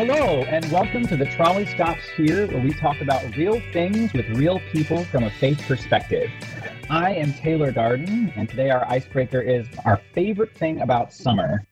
Hello, and welcome to the Trolley Stops Here, where we talk about real things with real people from a faith perspective. I am Taylor Darden, and today our icebreaker is our favorite thing about summer.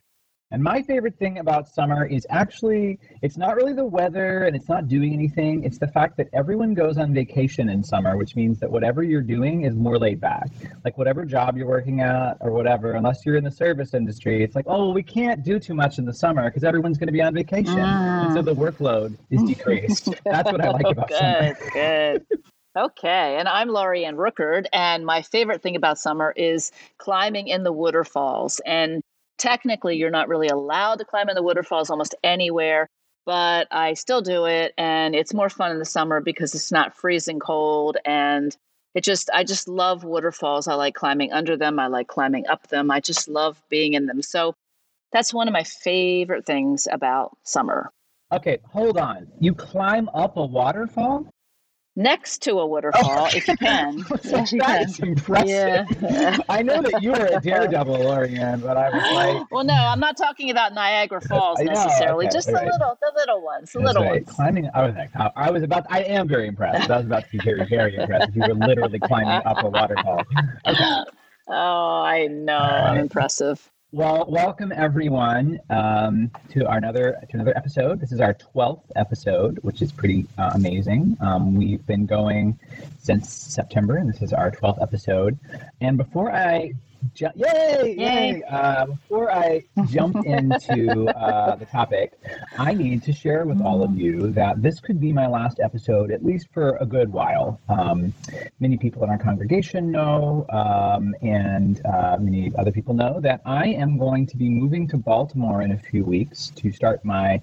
And my favorite thing about summer is actually, it's not really the weather and it's not doing anything. It's the fact that everyone goes on vacation in summer, which means that whatever you're doing is more laid back. Like whatever job you're working at or whatever, unless you're in the service industry, it's like, oh, we can't do too much in the summer because everyone's going to be on vacation. Mm. And so the workload is decreased. That's what I like about good, summer. Good, good. Okay, and I'm Lorianne Rookard, and my favorite thing about summer is climbing in the waterfalls. And technically you're not really allowed to climb in the waterfalls almost anywhere but i still do it and it's more fun in the summer because it's not freezing cold and it just i just love waterfalls. I like climbing under them. I like climbing up them. I just love being in them. So that's one of my favorite things about summer. Okay hold on. You climb up a waterfall next to a waterfall oh. if you can. that you is impressive. Yeah. I know that you were a daredevil, Lorianne, but I was like, well, no, I'm not talking about Niagara Falls necessarily, okay, just right. the little, the little ones, the That's little right. ones. Climbing, I was like, I was about, I am very impressed. I was about to be very, very impressed. You were literally climbing up a waterfall. Okay. Oh, I know, right. I'm uh, impressive. Well, welcome everyone um, to our another to another episode. This is our twelfth episode, which is pretty uh, amazing. Um, we've been going since September, and this is our twelfth episode. And before I Ju- yay! Yay! Uh, before I jump into uh, the topic, I need to share with all of you that this could be my last episode, at least for a good while. Um, many people in our congregation know, um, and uh, many other people know, that I am going to be moving to Baltimore in a few weeks to start my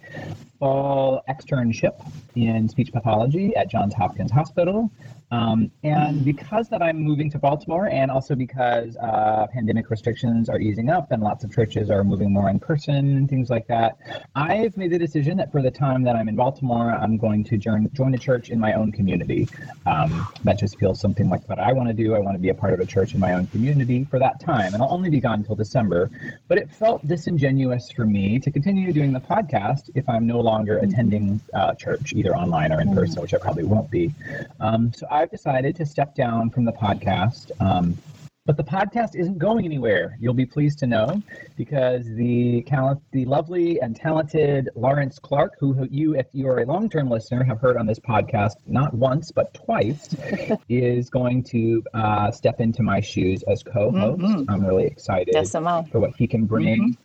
fall externship in speech pathology at Johns Hopkins Hospital. Um, and because that I'm moving to Baltimore, and also because uh, pandemic restrictions are easing up and lots of churches are moving more in person and things like that, I've made the decision that for the time that I'm in Baltimore, I'm going to join join a church in my own community. Um, that just feels something like what I want to do. I want to be a part of a church in my own community for that time, and I'll only be gone until December. But it felt disingenuous for me to continue doing the podcast if I'm no longer attending uh, church, either online or in person, which I probably won't be. Um, so I've decided to step down from the podcast. Um, but the podcast isn't going anywhere. You'll be pleased to know because the the lovely and talented Lawrence Clark, who you, if you are a long-term listener, have heard on this podcast not once but twice, is going to uh, step into my shoes as co-host. Mm-hmm. I'm really excited yes, for what he can bring. Mm-hmm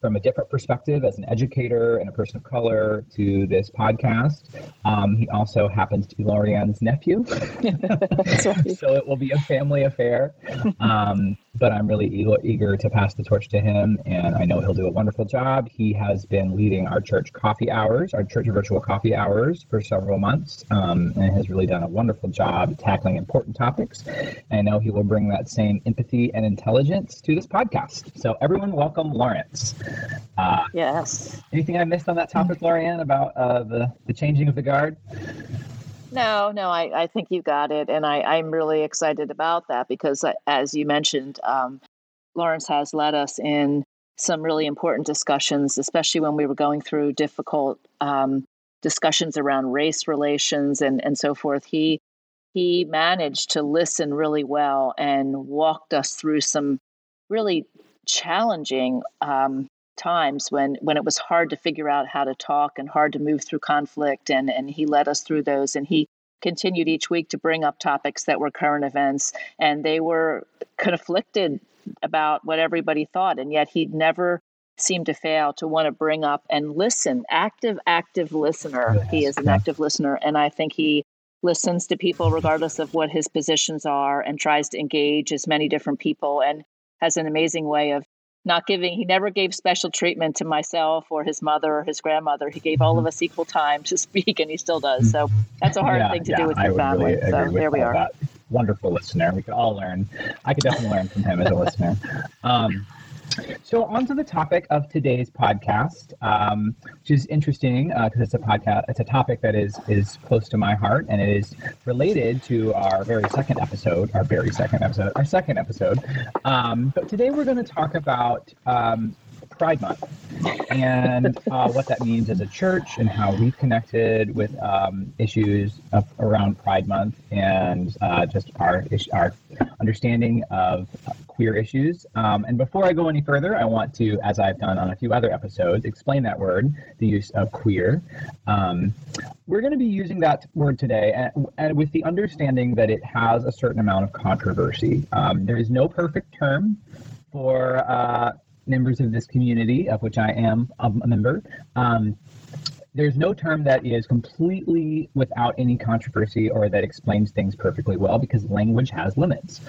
from a different perspective as an educator and a person of color to this podcast. Um, he also happens to be Lorianne's nephew. so it will be a family affair. Um, but I'm really eager to pass the torch to him, and I know he'll do a wonderful job. He has been leading our church coffee hours, our church virtual coffee hours, for several months, um, and has really done a wonderful job tackling important topics. And I know he will bring that same empathy and intelligence to this podcast. So, everyone, welcome Lawrence. Uh, yes. Anything I missed on that topic, Lorianne, about uh, the the changing of the guard? No, no, I, I think you got it. And I, I'm really excited about that because, uh, as you mentioned, um, Lawrence has led us in some really important discussions, especially when we were going through difficult um, discussions around race relations and, and so forth. He he managed to listen really well and walked us through some really challenging um, times when when it was hard to figure out how to talk and hard to move through conflict and and he led us through those and he continued each week to bring up topics that were current events and they were conflicted about what everybody thought and yet he'd never seemed to fail to want to bring up and listen active active listener yes. he is an active listener and i think he listens to people regardless of what his positions are and tries to engage as many different people and has an amazing way of not giving he never gave special treatment to myself or his mother or his grandmother. He gave all of mm-hmm. us equal time to speak and he still does. So that's a hard yeah, thing to yeah, do with your family really so there we are. that. wonderful listener. We could all learn. I could definitely learn from him as a listener. Um, so, on to the topic of today's podcast, um, which is interesting because uh, it's a podcast. It's a topic that is is close to my heart, and it is related to our very second episode, our very second episode, our second episode. Um, but today we're going to talk about um, Pride Month and uh, what that means as a church and how we've connected with um, issues around Pride Month and uh, just our our understanding of queer issues. Um, and before I go any further, I want to, as I've done on a few other episodes, explain that word, the use of queer. Um, we're going to be using that word today and, and, with the understanding that it has a certain amount of controversy. Um, there is no perfect term for uh, members of this community, of which I am a member. Um, there's no term that is completely without any controversy or that explains things perfectly well because language has limits.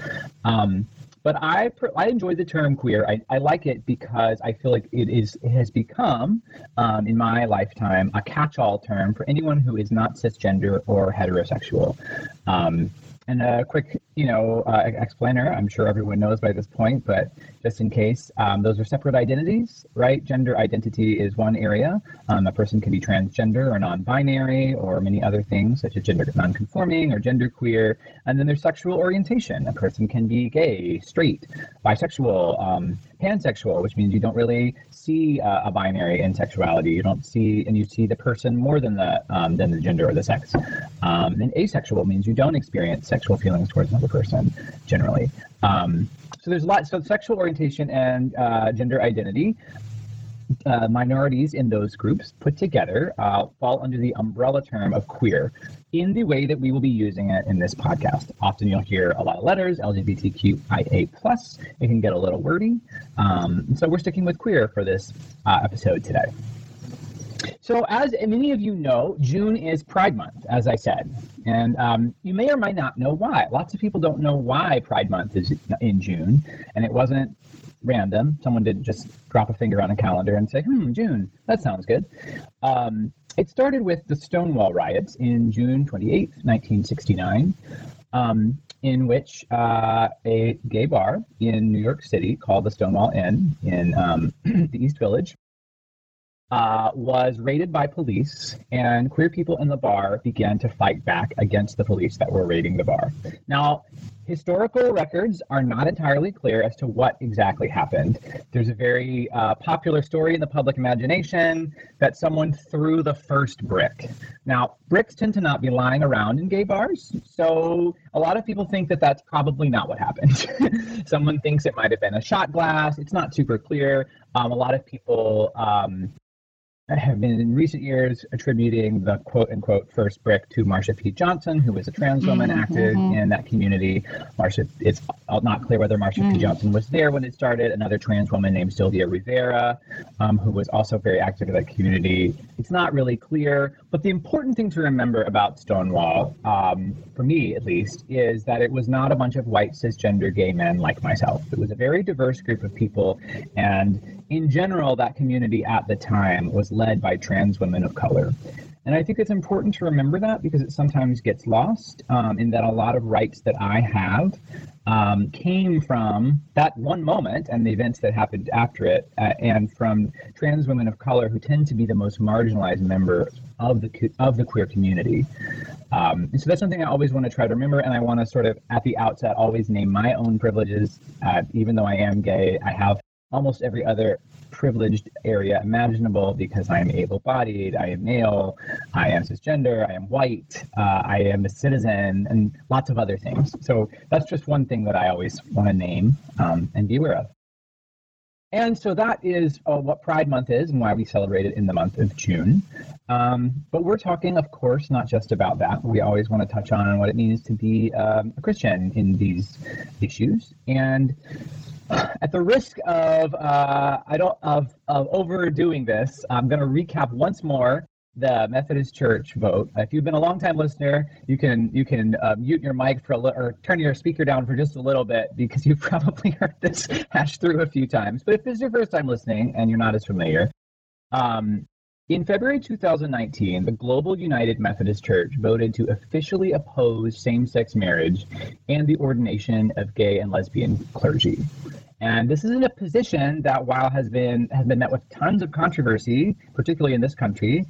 Um, but I I enjoy the term queer. I, I like it because I feel like it is it has become um, in my lifetime a catch-all term for anyone who is not cisgender or heterosexual. Um, and a quick, you know, uh, explainer. I'm sure everyone knows by this point, but just in case, um, those are separate identities, right? Gender identity is one area. Um, a person can be transgender or non-binary or many other things, such as gender non-conforming or genderqueer. And then there's sexual orientation. A person can be gay, straight, bisexual, um, pansexual, which means you don't really see uh, a binary in sexuality. You don't see, and you see the person more than the um, than the gender or the sex. Um, and asexual means you don't experience sexual feelings towards another person generally. Um, so there's a lot. So sexual orientation and uh, gender identity. Uh, minorities in those groups put together uh, fall under the umbrella term of queer in the way that we will be using it in this podcast. Often you'll hear a lot of letters, LGBTQIA+. Plus. It can get a little wordy. Um, so we're sticking with queer for this uh, episode today. So, as many of you know, June is Pride Month, as I said. And um, you may or might not know why. Lots of people don't know why Pride Month is in June. And it wasn't random. Someone didn't just drop a finger on a calendar and say, hmm, June, that sounds good. Um, it started with the Stonewall riots in June 28, 1969. Um, in which uh, a gay bar in New York City called the Stonewall Inn in um, the East Village uh, was raided by police, and queer people in the bar began to fight back against the police that were raiding the bar. Now, historical records are not entirely clear as to what exactly happened. There's a very uh, popular story in the public imagination that someone threw the first brick. Now, bricks tend to not be lying around in gay bars, so a lot of people think that that's probably not what happened. someone thinks it might have been a shot glass. It's not super clear. Um, a lot of people um, have been in recent years attributing the quote unquote first brick to Marsha P. Johnson, who was a trans woman mm-hmm. active mm-hmm. in that community. Marsha, it's not clear whether Marsha mm. P. Johnson was there when it started. Another trans woman named Sylvia Rivera, um, who was also very active in that community. It's not really clear, but the important thing to remember about Stonewall, um, for me at least, is that it was not a bunch of white cisgender gay men like myself. It was a very diverse group of people, and in general, that community at the time was led by trans women of color. And I think it's important to remember that because it sometimes gets lost um, in that a lot of rights that I have um, came from that one moment and the events that happened after it, uh, and from trans women of color who tend to be the most marginalized members of the of the queer community. Um, and so that's something I always want to try to remember, and I want to sort of at the outset always name my own privileges. Uh, even though I am gay, I have almost every other privileged area imaginable because I am able bodied, I am male, I am cisgender, I am white, uh, I am a citizen, and lots of other things. So that's just one thing that I always want to name um, and be aware of. And so that is uh, what Pride Month is and why we celebrate it in the month of June. Um, but we're talking, of course, not just about that. We always want to touch on what it means to be um, a Christian in these issues. And at the risk of uh, I don't of of overdoing this, I'm going to recap once more the Methodist Church vote. If you've been a long time listener, you can you can uh, mute your mic for a little or turn your speaker down for just a little bit because you've probably heard this hash through a few times. But if this is your first time listening and you're not as familiar, um, in February 2019, the Global United Methodist Church voted to officially oppose same sex marriage and the ordination of gay and lesbian clergy. And this is a position that, while has been has been met with tons of controversy, particularly in this country,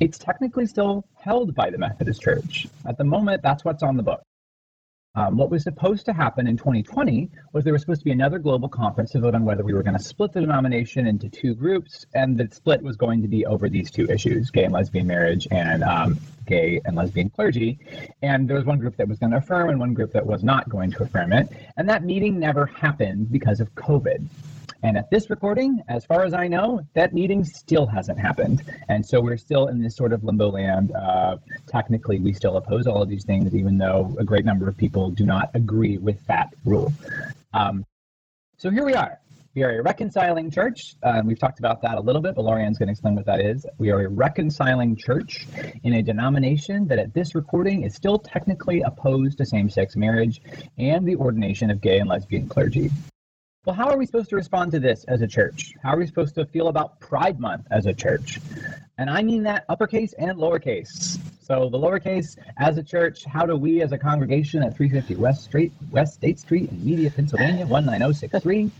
it's technically still held by the Methodist Church. At the moment, that's what's on the book. Um, what was supposed to happen in 2020 was there was supposed to be another global conference to vote on whether we were going to split the denomination into two groups, and the split was going to be over these two issues gay and lesbian marriage and um, gay and lesbian clergy. And there was one group that was going to affirm and one group that was not going to affirm it. And that meeting never happened because of COVID. And at this recording, as far as I know, that meeting still hasn't happened. And so we're still in this sort of limbo land. Uh, technically, we still oppose all of these things, even though a great number of people do not agree with that rule. Um, so here we are. We are a reconciling church. Uh, we've talked about that a little bit, but Lorianne's going to explain what that is. We are a reconciling church in a denomination that at this recording is still technically opposed to same sex marriage and the ordination of gay and lesbian clergy. Well, how are we supposed to respond to this as a church? How are we supposed to feel about Pride Month as a church? And I mean that uppercase and lowercase. So the lowercase as a church, how do we as a congregation at 350 West Street, West State Street in Media, Pennsylvania, 19063,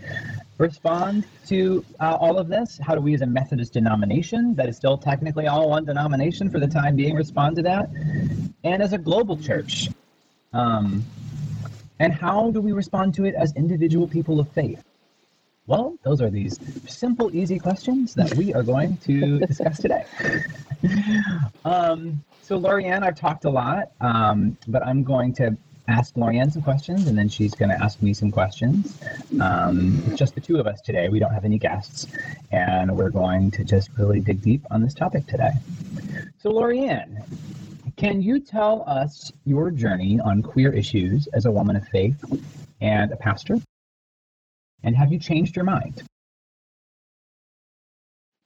respond to uh, all of this? How do we as a Methodist denomination that is still technically all one denomination for the time being respond to that? And as a global church, um, and how do we respond to it as individual people of faith? Well, those are these simple, easy questions that we are going to discuss today. um, so, Lorianne, I've talked a lot, um, but I'm going to ask Lorianne some questions, and then she's going to ask me some questions. Um, just the two of us today. We don't have any guests, and we're going to just really dig deep on this topic today. So, Lorianne, can you tell us your journey on queer issues as a woman of faith and a pastor? And have you changed your mind?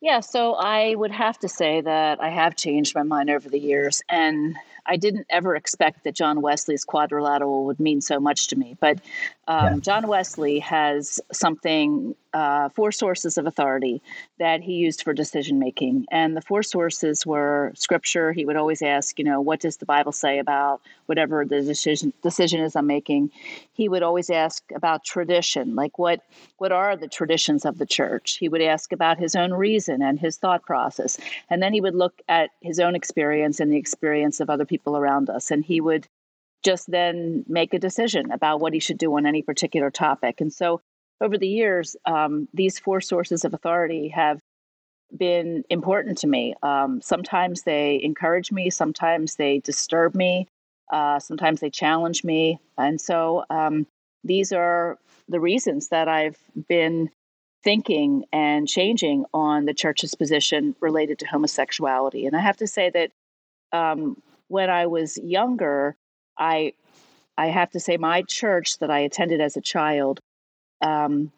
Yeah, so I would have to say that I have changed my mind over the years. And I didn't ever expect that John Wesley's quadrilateral would mean so much to me. But um, yeah. John Wesley has something, uh, four sources of authority that he used for decision making. And the four sources were scripture. He would always ask, you know, what does the Bible say about whatever the decision, decision is I'm making? He would always ask about tradition, like what, what are the traditions of the church? He would ask about his own reason and his thought process. And then he would look at his own experience and the experience of other people around us. And he would just then make a decision about what he should do on any particular topic. And so over the years, um, these four sources of authority have been important to me. Um, sometimes they encourage me, sometimes they disturb me, uh, sometimes they challenge me. And so um, these are the reasons that I've been thinking and changing on the church's position related to homosexuality. And I have to say that um, when I was younger, I I have to say my church that I attended as a child um,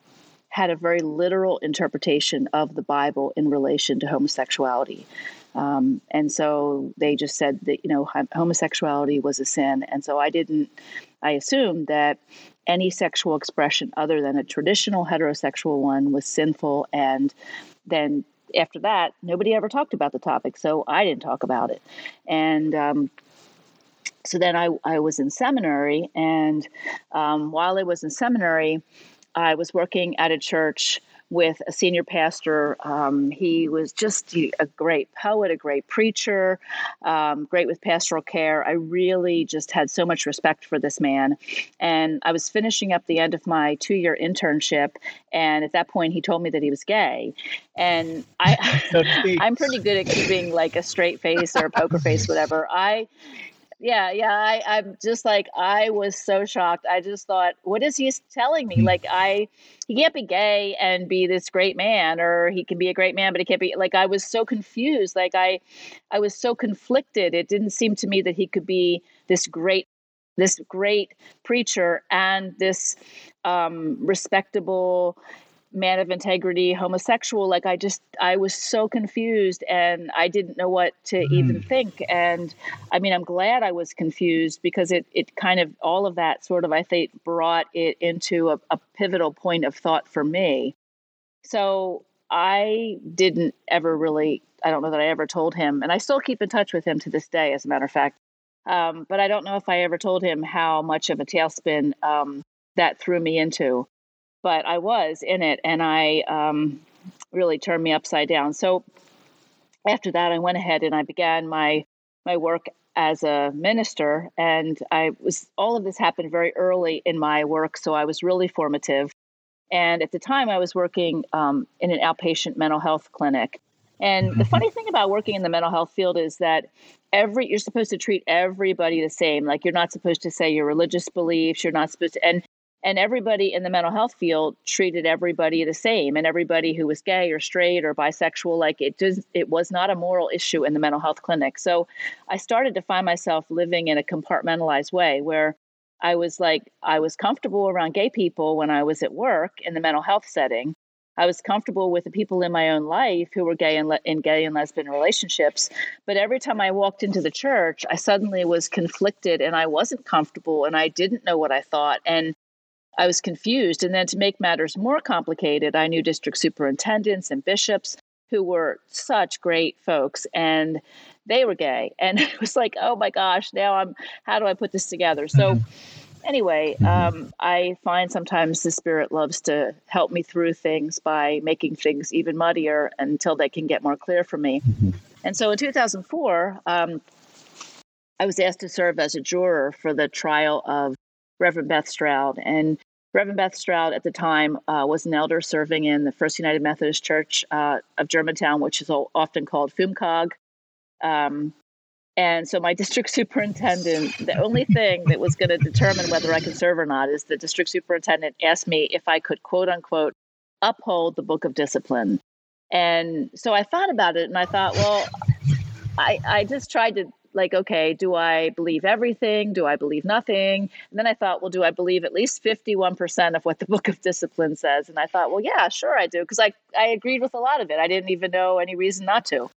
had a very literal interpretation of the Bible in relation to homosexuality. Um, and so they just said that you know homosexuality was a sin, and so I didn't. I assumed that any sexual expression other than a traditional heterosexual one was sinful, and then after that, nobody ever talked about the topic, so I didn't talk about it. And um, so then I, I was in seminary, and um, while I was in seminary, I was working at a church with a senior pastor. Um, he was just a great poet, a great preacher, um, great with pastoral care. I really just had so much respect for this man. And I was finishing up the end of my two year internship. And at that point, he told me that he was gay. And I, I'm pretty good at keeping like a straight face or a poker face, whatever. I, yeah, yeah. I, I'm just like I was so shocked. I just thought, what is he telling me? Hmm. Like I, he can't be gay and be this great man, or he can be a great man, but he can't be. Like I was so confused. Like I, I was so conflicted. It didn't seem to me that he could be this great, this great preacher and this um, respectable man of integrity homosexual like i just i was so confused and i didn't know what to mm. even think. And i mean i'm glad i was confused because it it kind of all of that sort of i think brought it into a, a pivotal point of thought for me. So i didn't ever really i don't know that i ever told him and i still keep in touch with him to this day as a matter of fact. Um, but i don't know if i ever told him how much of a tailspin um, that threw me into but I was in it and I um, really turned me upside down. So after that, I went ahead and I began my my work as a minister. And I was, all of this happened very early in my work. So I was really formative. And at the time, I was working um, in an outpatient mental health clinic. And the mm-hmm. funny thing about working in the mental health field is that every you're supposed to treat everybody the same. Like you're not supposed to say your religious beliefs. You're not supposed to, and and everybody in the mental health field treated everybody the same and everybody who was gay or straight or bisexual like it does it was not a moral issue in the mental health clinic so i started to find myself living in a compartmentalized way where i was like i was comfortable around gay people when i was at work in the mental health setting I was comfortable with the people in my own life who were gay and le- in gay and lesbian relationships. But every time I walked into the church, I suddenly was conflicted and I wasn't comfortable and I didn't know what I thought. And I was confused. And then to make matters more complicated, I knew district superintendents and bishops who were such great folks and they were gay. And it was like, oh my gosh, now I'm, how do I put this together? So, mm-hmm. anyway, mm-hmm. um, I find sometimes the Spirit loves to help me through things by making things even muddier until they can get more clear for me. Mm-hmm. And so in 2004, um, I was asked to serve as a juror for the trial of Reverend Beth Stroud. And Reverend Beth Stroud at the time uh, was an elder serving in the First United Methodist Church uh, of Germantown, which is often called FUMCOG. Um, and so my district superintendent, the only thing that was going to determine whether I could serve or not is the district superintendent asked me if I could quote unquote uphold the book of discipline. And so I thought about it and I thought, well, I, I just tried to like, okay, do I believe everything? Do I believe nothing? And then I thought, well, do I believe at least 51% of what the Book of Discipline says? And I thought, well, yeah, sure I do, because I, I agreed with a lot of it. I didn't even know any reason not to.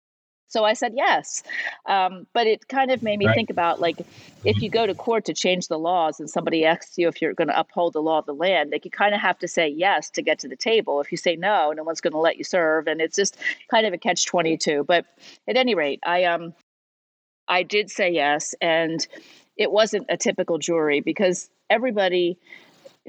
So I said yes. Um, but it kind of made me right. think about like if you go to court to change the laws and somebody asks you if you're going to uphold the law of the land, like you kind of have to say yes to get to the table. If you say no, no one's going to let you serve. And it's just kind of a catch 22. But at any rate, I, um, I did say yes, and it wasn't a typical jury because everybody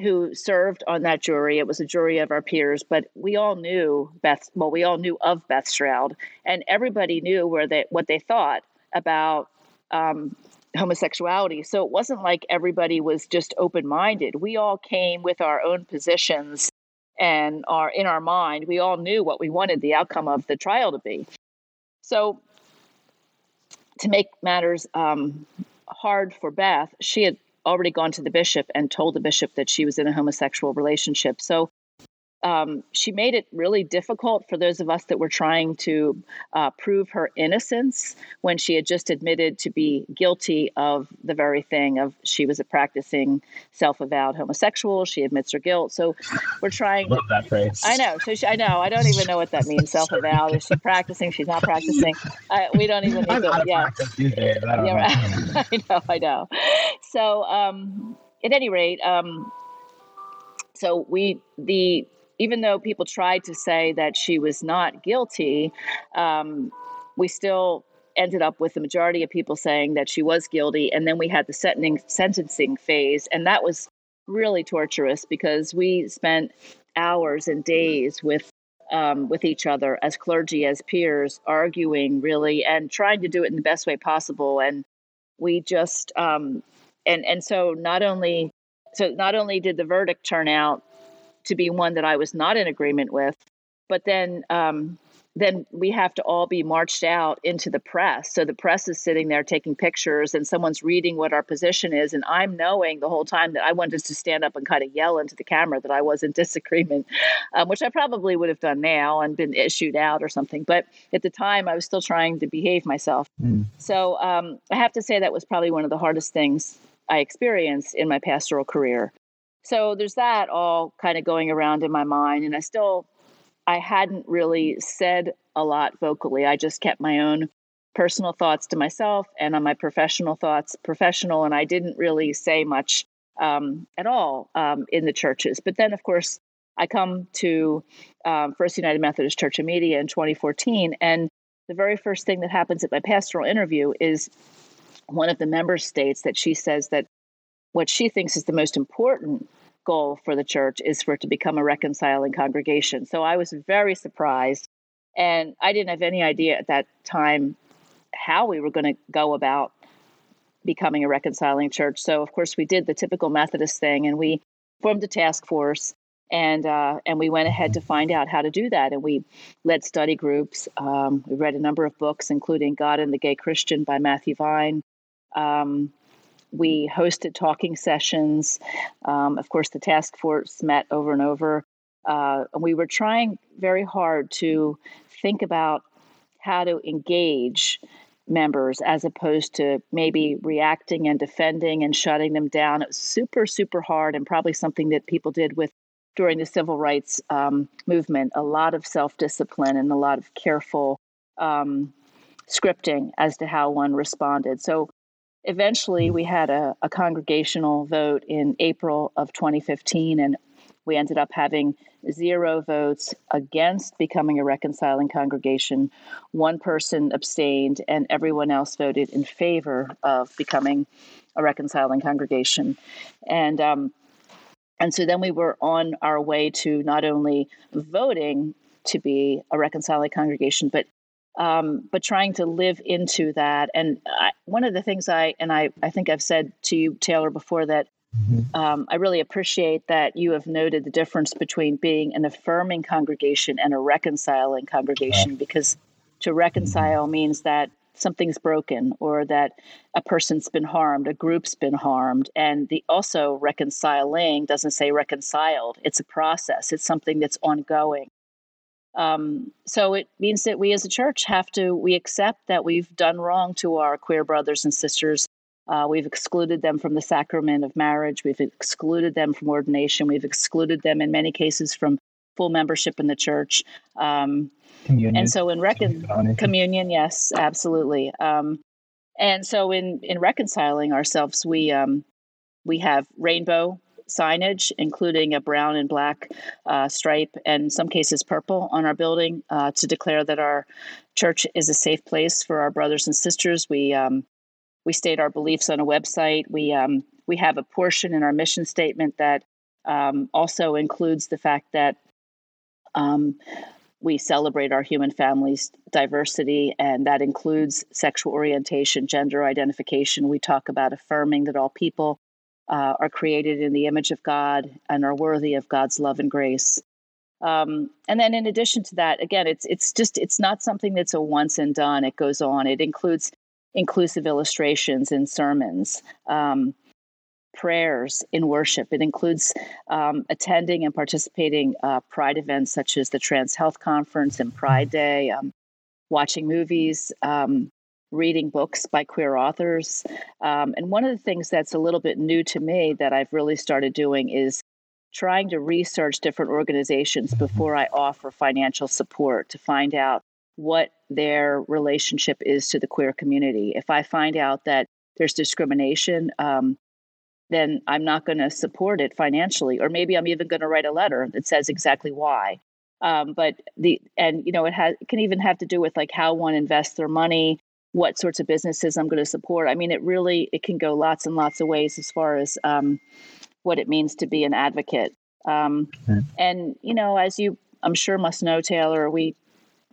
who served on that jury, it was a jury of our peers, but we all knew Beth. Well, we all knew of Beth Stroud, and everybody knew where they what they thought about um, homosexuality. So it wasn't like everybody was just open minded. We all came with our own positions and our in our mind. We all knew what we wanted the outcome of the trial to be. So to make matters um, hard for Beth, she had already gone to the bishop and told the bishop that she was in a homosexual relationship. So um, she made it really difficult for those of us that were trying to uh, prove her innocence when she had just admitted to be guilty of the very thing of she was a practicing self-avowed homosexual. She admits her guilt. So we're trying. Love that phrase. I know. So she, I know. I don't even know what that means. Self-avowed. Is she practicing? She's not practicing. I, we don't even. Need to, yeah. Days, I yeah. Know. I know. I know. So um, at any rate. Um, so we the even though people tried to say that she was not guilty, um, we still ended up with the majority of people saying that she was guilty. And then we had the sentencing, sentencing phase, and that was really torturous because we spent hours and days with um, with each other as clergy, as peers, arguing really and trying to do it in the best way possible. And we just um, and and so not only so not only did the verdict turn out to be one that I was not in agreement with. But then, um, then we have to all be marched out into the press. So the press is sitting there taking pictures, and someone's reading what our position is. And I'm knowing the whole time that I wanted to stand up and kind of yell into the camera that I was in disagreement, um, which I probably would have done now and been issued out or something. But at the time, I was still trying to behave myself. Mm. So um, I have to say that was probably one of the hardest things I experienced in my pastoral career so there's that all kind of going around in my mind and i still i hadn't really said a lot vocally. I just kept my own personal thoughts to myself and on my professional thoughts professional and i didn't really say much um, at all um, in the churches. But then of course i come to um, first united methodist church of media in 2014 and the very first thing that happens at my pastoral interview is one of the member states that she says that what she thinks is the most important goal for the church is for it to become a reconciling congregation. So I was very surprised. And I didn't have any idea at that time how we were going to go about becoming a reconciling church. So, of course, we did the typical Methodist thing, and we formed a task force, and uh, and we went ahead to find out how to do that. And we led study groups. Um, we read a number of books, including God and the Gay Christian by Matthew Vines. Um, we hosted talking sessions. Um, of course, the task force met over and over. Uh, and we were trying very hard to think about how to engage members as opposed to maybe reacting and defending and shutting them down. It was super, super hard and probably something that people did with during the civil rights um, movement. A lot of self discipline and a lot of careful um, scripting as to how one responded. So eventually we had a, a congregational vote in April of 2015 and we ended up having zero votes against becoming a reconciling congregation. One person abstained, and everyone else voted in favor of becoming a reconciling congregation. And um, and so then we were on our way to not only voting to be a reconciling congregation, but um, but trying to live into that. And I, one of the things I and I I think I've said to you, Taylor, before that Mm-hmm. Um, I really appreciate that you have noted the difference between being an affirming congregation and a reconciling congregation because to reconcile mm-hmm. means that something's broken or that a person's been harmed, a group's been harmed. And the also reconciling doesn't say reconciled, it's a process, it's something that's ongoing. Um, so it means that we as a church have to we accept that we've done wrong to our queer brothers and sisters uh, we've excluded them from the sacrament of marriage. We've excluded them from ordination. We've excluded them in many cases from full membership in the church. Um, communion. And so in recon- communion, yes, absolutely. Um, and so in in reconciling ourselves, we um, we have rainbow signage, including a brown and black uh, stripe, and some cases purple on our building uh, to declare that our church is a safe place for our brothers and sisters. We um, we state our beliefs on a website. We um, we have a portion in our mission statement that um, also includes the fact that um, we celebrate our human family's diversity, and that includes sexual orientation, gender identification. We talk about affirming that all people uh, are created in the image of God and are worthy of God's love and grace. Um, and then, in addition to that, again, it's it's just it's not something that's a once and done. It goes on. It includes inclusive illustrations in sermons, um, prayers in worship. It includes um, attending and participating uh, Pride events such as the Trans Health Conference and Pride Day, um, watching movies, um, reading books by queer authors. Um, and one of the things that's a little bit new to me that I've really started doing is trying to research different organizations before I offer financial support to find out what their relationship is to the queer community. If I find out that there's discrimination, um, then I'm not going to support it financially, or maybe I'm even going to write a letter that says exactly why. Um, but the and you know it has it can even have to do with like how one invests their money, what sorts of businesses I'm going to support. I mean, it really it can go lots and lots of ways as far as um, what it means to be an advocate. Um, mm-hmm. And you know, as you I'm sure must know, Taylor, we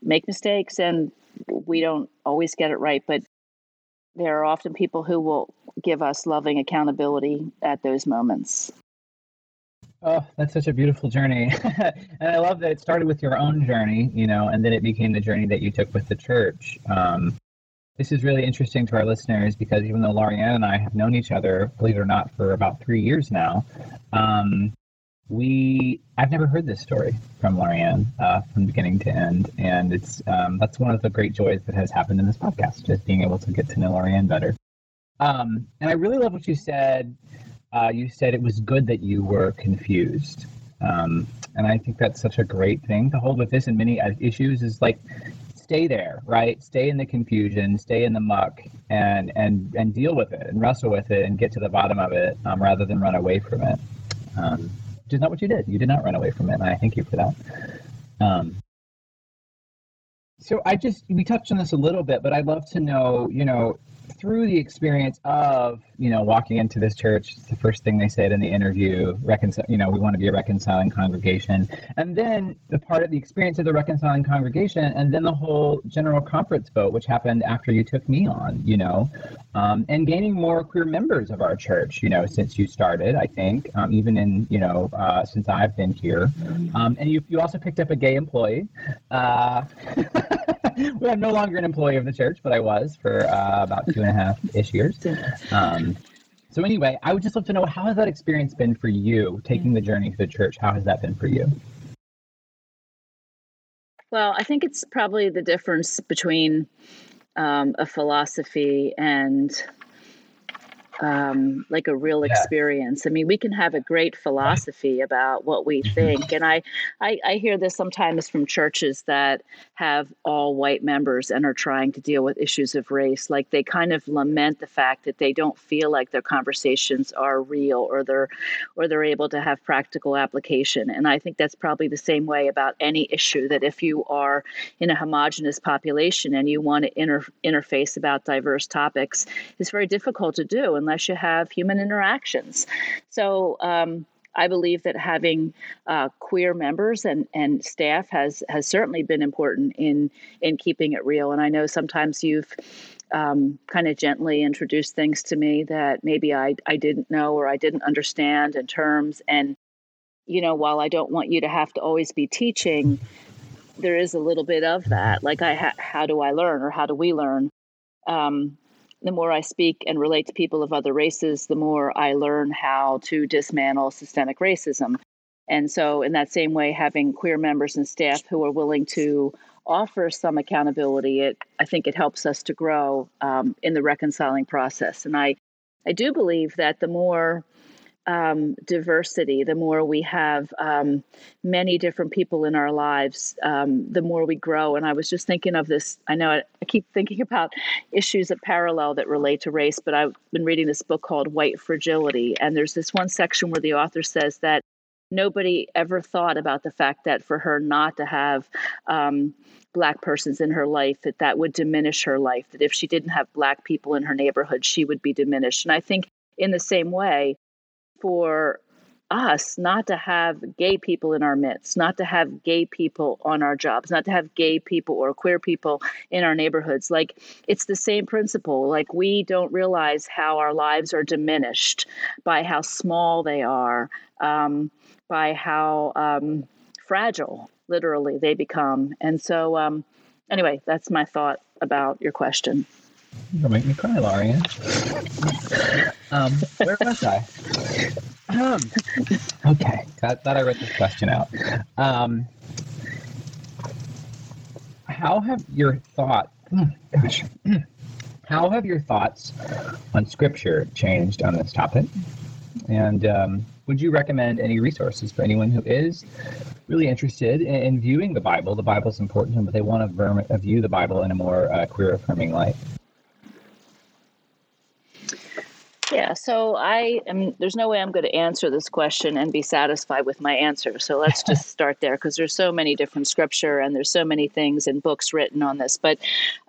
make mistakes and we don't always get it right, but there are often people who will give us loving accountability at those moments. Oh, that's such a beautiful journey. and I love that it started with your own journey, you know, and then it became the journey that you took with the church. Um, this is really interesting to our listeners because even though Lorianne and I have known each other, believe it or not, for about three years now, um, we I've never heard this story from Lorianne uh, from beginning to end, and it's um, that's one of the great joys that has happened in this podcast, just being able to get to know Lorianne better. Um, and I really love what you said. Uh, you said it was good that you were confused, um, and I think that's such a great thing to hold with this and many issues. Is like stay there, right? Stay in the confusion, stay in the muck, and and and deal with it and wrestle with it and get to the bottom of it um, rather than run away from it. Um, which is not what you did. You did not run away from it, and I thank you for that. Um, so I just we touched on this a little bit, but I'd love to know, you know, through the experience of you know walking into this church the first thing they said in the interview reconcile you know we want to be a reconciling congregation. And then the part of the experience of the reconciling congregation and then the whole general conference vote which happened after you took me on you know um, and gaining more queer members of our church you know since you started i think um, even in you know uh, since i've been here. Um, and you, you also picked up a gay employee. Uh, well, I'm no longer an employee of the church, but I was for uh, about two and a half ish years. Um, so anyway, I would just love to know how has that experience been for you, taking the journey to the church? How has that been for you? Well, I think it's probably the difference between um, a philosophy and um, like a real yeah. experience. I mean, we can have a great philosophy about what we mm-hmm. think, and I, I, I hear this sometimes from churches that have all white members and are trying to deal with issues of race. Like they kind of lament the fact that they don't feel like their conversations are real or they're, or they're able to have practical application. And I think that's probably the same way about any issue. That if you are in a homogenous population and you want to inter- interface about diverse topics, it's very difficult to do unless you have human interactions. So, um, I believe that having uh, queer members and, and staff has has certainly been important in in keeping it real. And I know sometimes you've um, kind of gently introduced things to me that maybe I I didn't know or I didn't understand in terms. And you know, while I don't want you to have to always be teaching, there is a little bit of that. Like I ha- how do I learn or how do we learn? Um, the more I speak and relate to people of other races, the more I learn how to dismantle systemic racism. And so, in that same way, having queer members and staff who are willing to offer some accountability, it I think it helps us to grow um, in the reconciling process. And I, I do believe that the more um, diversity, the more we have um, many different people in our lives, um, the more we grow. And I was just thinking of this. I know I, I, keep thinking about issues of parallel that relate to race, but I've been reading this book called White Fragility. And there's this one section where the author says that nobody ever thought about the fact that for her not to have um, black persons in her life that that would diminish her life that if she didn't have black people in her neighborhood she would be diminished and i think in the same way for us not to have gay people in our midst, not to have gay people on our jobs, not to have gay people or queer people in our neighborhoods. Like it's the same principle. Like we don't realize how our lives are diminished by how small they are, um, by how um, fragile, literally, they become. And so, um, anyway, that's my thought about your question. You'll make me cry, Laria. um, where was I? Um, okay, thought, thought I read this question out. Um, how have your thoughts, hmm, gosh, how have your thoughts on Scripture changed on this topic? And um, would you recommend any resources for anyone who is really interested in, in viewing the Bible? The Bible is important but they want to view the Bible in a more uh, queer affirming light. Yeah, so I am. There's no way I'm going to answer this question and be satisfied with my answer. So let's just start there because there's so many different scripture and there's so many things and books written on this. But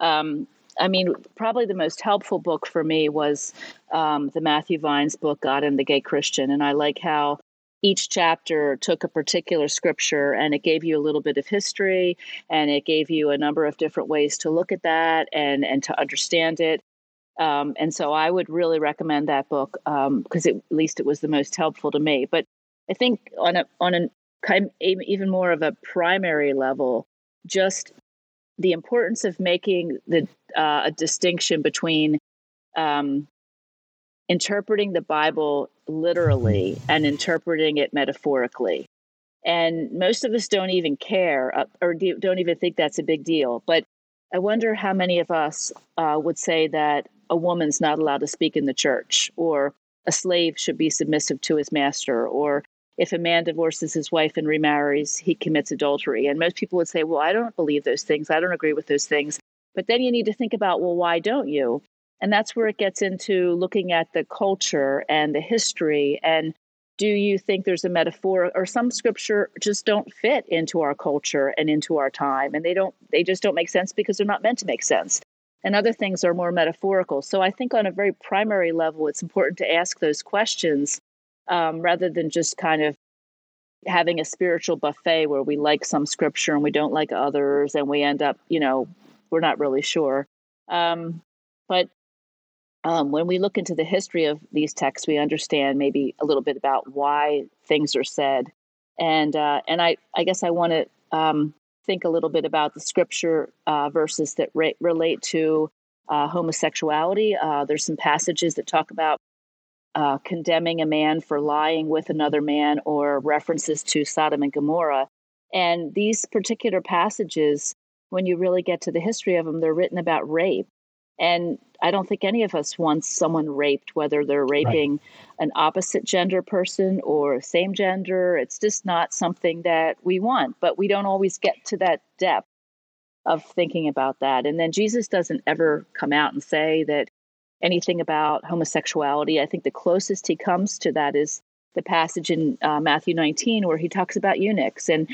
um, I mean, probably the most helpful book for me was um, the Matthew Vines book, God and the Gay Christian, and I like how each chapter took a particular scripture and it gave you a little bit of history and it gave you a number of different ways to look at that and and to understand it um, and so I would really recommend that book because um, at least it was the most helpful to me. But I think on a on a kind even more of a primary level, just the importance of making the uh, a distinction between um, interpreting the Bible literally and interpreting it metaphorically. And most of us don't even care uh, or don't even think that's a big deal. But I wonder how many of us uh, would say that a woman's not allowed to speak in the church, or a slave should be submissive to his master, or if a man divorces his wife and remarries, he commits adultery. And most people would say, Well, I don't believe those things. I don't agree with those things. But then you need to think about, Well, why don't you? And that's where it gets into looking at the culture and the history. And do you think there's a metaphor or some scripture just don't fit into our culture and into our time? And they don't, they just don't make sense because they're not meant to make sense. And other things are more metaphorical. So I think on a very primary level, it's important to ask those questions um, rather than just kind of having a spiritual buffet where we like some scripture and we don't like others, and we end up, you know, we're not really sure. Um, but um, when we look into the history of these texts, we understand maybe a little bit about why things are said, and uh, and I I guess I want to um, think a little bit about the scripture uh, verses that re- relate to uh, homosexuality. Uh, there's some passages that talk about uh, condemning a man for lying with another man, or references to Sodom and Gomorrah. And these particular passages, when you really get to the history of them, they're written about rape. And I don't think any of us wants someone raped, whether they're raping right. an opposite gender person or same gender. It's just not something that we want, but we don't always get to that depth of thinking about that. And then Jesus doesn't ever come out and say that anything about homosexuality. I think the closest he comes to that is the passage in uh, Matthew 19 where he talks about eunuchs and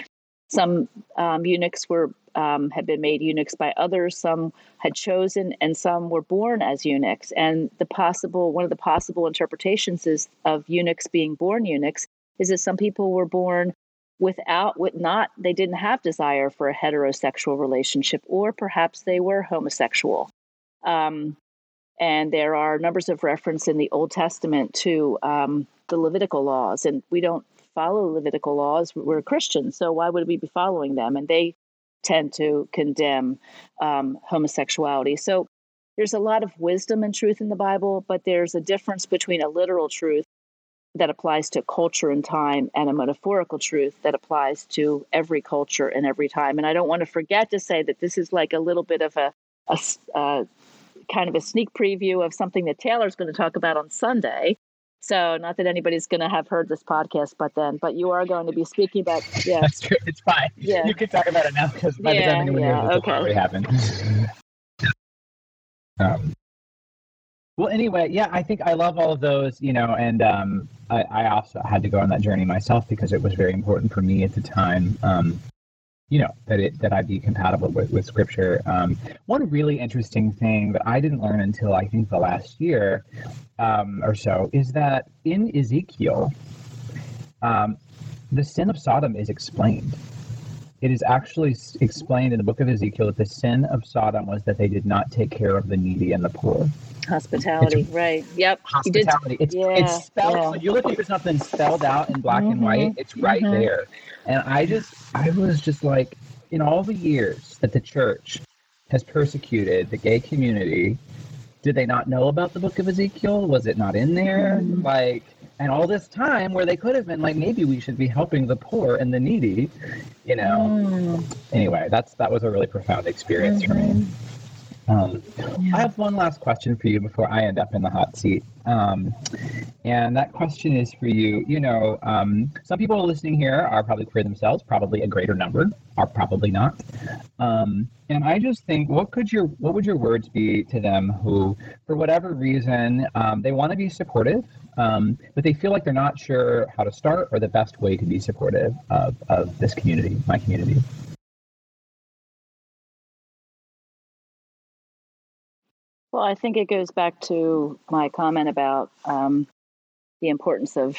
some um, eunuchs were um, had been made eunuchs by others. Some had chosen, and some were born as eunuchs. And the possible one of the possible interpretations is of eunuchs being born eunuchs is that some people were born without with not they didn't have desire for a heterosexual relationship, or perhaps they were homosexual. Um, and there are numbers of reference in the Old Testament to um, the Levitical laws, and we don't follow Levitical laws. We're Christians, so why would we be following them? And they tend to condemn um, homosexuality. So there's a lot of wisdom and truth in the Bible, but there's a difference between a literal truth that applies to culture and time and a metaphorical truth that applies to every culture and every time. And I don't want to forget to say that this is like a little bit of a, a, a kind of a sneak preview of something that Taylor's going to talk about on Sunday. So, not that anybody's going to have heard this podcast, but then, but you are going to be speaking about. Yeah, that's true. It's fine. Yeah, you can talk about it now because by yeah, the time anyone yeah, hears it, okay. already happened. um, well, anyway, yeah, I think I love all of those, you know, and um, I, I, also had to go on that journey myself because it was very important for me at the time. Um, you know that it that I be compatible with with scripture. Um, one really interesting thing that I didn't learn until I think the last year um, or so is that in Ezekiel, um, the sin of Sodom is explained. It is actually explained in the book of Ezekiel that the sin of Sodom was that they did not take care of the needy and the poor. Hospitality, it's, right? Yep. Hospitality. It's, yeah, it's spelled. Yeah. When you look at something spelled out in black mm-hmm, and white, it's right mm-hmm. there. And I just, I was just like, in all the years that the church has persecuted the gay community, did they not know about the book of Ezekiel? Was it not in there? Mm. Like, and all this time where they could have been like, maybe we should be helping the poor and the needy, you know. Mm. Anyway, that's that was a really profound experience mm-hmm. for me. Um, yeah. I have one last question for you before I end up in the hot seat. Um, and that question is for you. You know, um, some people listening here are probably queer themselves, probably a greater number are probably not. Um, and I just think, what could your what would your words be to them who, for whatever reason, um, they want to be supportive, um, but they feel like they're not sure how to start or the best way to be supportive of, of this community, my community. Well, I think it goes back to my comment about um, the importance of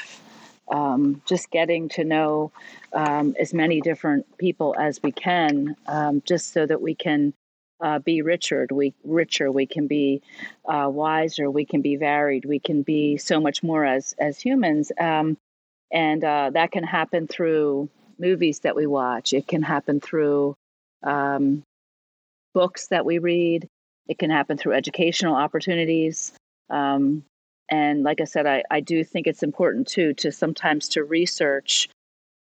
um, just getting to know um, as many different people as we can, um, just so that we can uh, be richer. We richer. We can be uh, wiser. We can be varied. We can be so much more as as humans, um, and uh, that can happen through movies that we watch. It can happen through um, books that we read. It can happen through educational opportunities. Um, and like I said, I, I do think it's important too to sometimes to research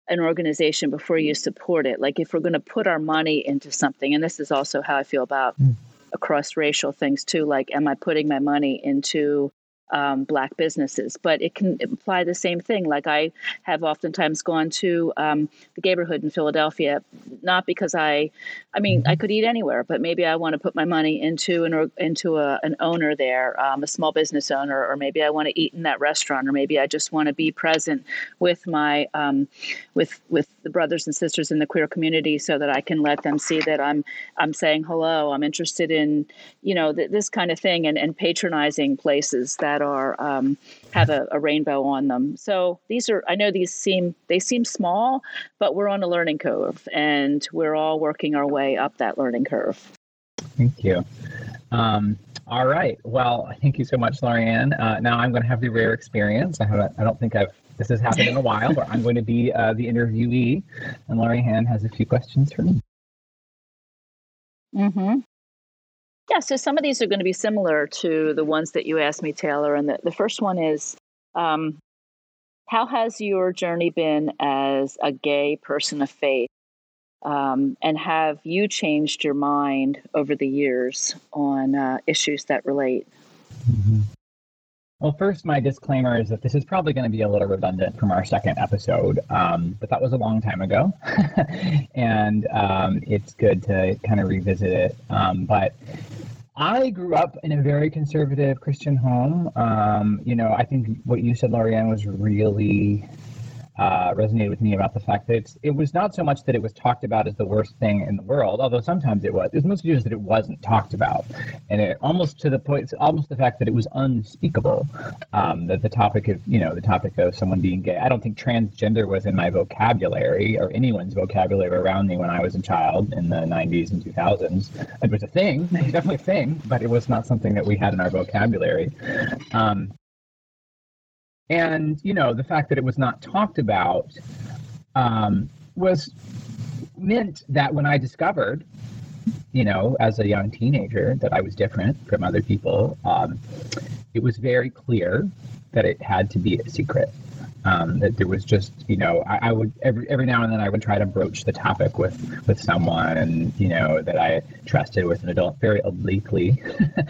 an organization before you support it. Like if we're going to put our money into something, and this is also how I feel about mm. across racial things too. Like, am I putting my money into um, black businesses, but it can imply the same thing. Like I have oftentimes gone to um, the Gayborhood in Philadelphia, not because I, I mean, I could eat anywhere, but maybe I want to put my money into an into a, an owner there, um, a small business owner, or maybe I want to eat in that restaurant, or maybe I just want to be present with my, um, with with the brothers and sisters in the queer community so that I can let them see that I'm I'm saying hello. I'm interested in you know th- this kind of thing and, and patronizing places that are um, have a, a, rainbow on them. So these are I know these seem they seem small, but we're on a learning curve and we're all working our way up that learning curve. Thank you. Um, all right. Well, thank you so much, Lorianne. Uh, now I'm going to have the rare experience. I haven't. I don't think I've. This has happened in a while, but I'm going to be uh, the interviewee, and Lorianne has a few questions for me. Hmm. Yeah. So some of these are going to be similar to the ones that you asked me, Taylor. And the, the first one is, um, how has your journey been as a gay person of faith? Um, and have you changed your mind over the years on uh, issues that relate? Mm-hmm. Well, first, my disclaimer is that this is probably going to be a little redundant from our second episode, um, but that was a long time ago, and um, it's good to kind of revisit it. Um, but I grew up in a very conservative Christian home. Um, you know, I think what you said, Lorianne, was really uh, resonated with me about the fact that it was not so much that it was talked about as the worst thing in the world, although sometimes it was. It was mostly just that it wasn't talked about, and it almost to the point, almost the fact that it was unspeakable. Um, that the topic of you know the topic of someone being gay. I don't think transgender was in my vocabulary or anyone's vocabulary around me when I was a child in the 90s and 2000s. It was a thing, definitely a thing, but it was not something that we had in our vocabulary. Um, and, you know, the fact that it was not talked about um, was meant that when I discovered, you know, as a young teenager, that I was different from other people, um, it was very clear that it had to be a secret. Um, that there was just, you know, I, I, would every every now and then I would try to broach the topic with with someone, you know, that I trusted with an adult very obliquely.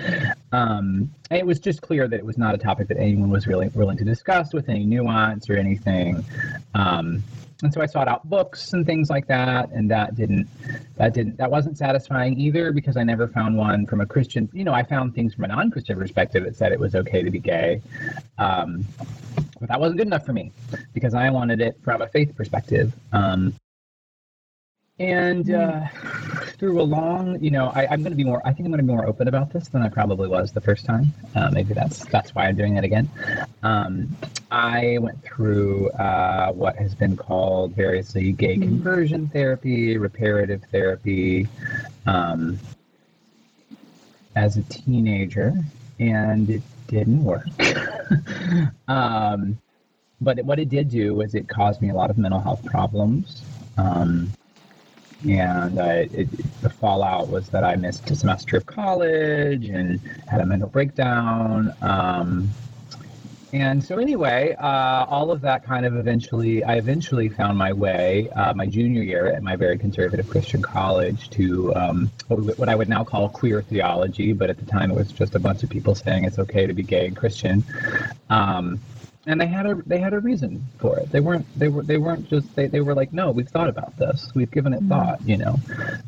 um, it was just clear that it was not a topic that anyone was really willing to discuss with any nuance or anything. Um, and so I sought out books and things like that, and that didn't that didn't that wasn't satisfying either because I never found one from a Christian. You know, I found things from a non-Christian perspective that said it was okay to be gay, um, but that wasn't good enough for me because I wanted it from a faith perspective. Um, and uh, through a long, you know, I, am going to be more. I think I'm going to be more open about this than I probably was the first time. Uh, maybe that's that's why I'm doing it again. Um, I went through uh, what has been called variously gay mm-hmm. conversion therapy, reparative therapy, um, as a teenager, and it didn't work. um, but what it did do was it caused me a lot of mental health problems. Um, and uh, it, the fallout was that I missed a semester of college and had a mental breakdown. Um, and so anyway, uh, all of that kind of eventually, I eventually found my way, uh, my junior year at my very conservative Christian college, to um, what I would now call queer theology, but at the time it was just a bunch of people saying it's okay to be gay and Christian. Um, and they had a they had a reason for it. They weren't they were they weren't just they, they were like no we've thought about this we've given it mm-hmm. thought you know,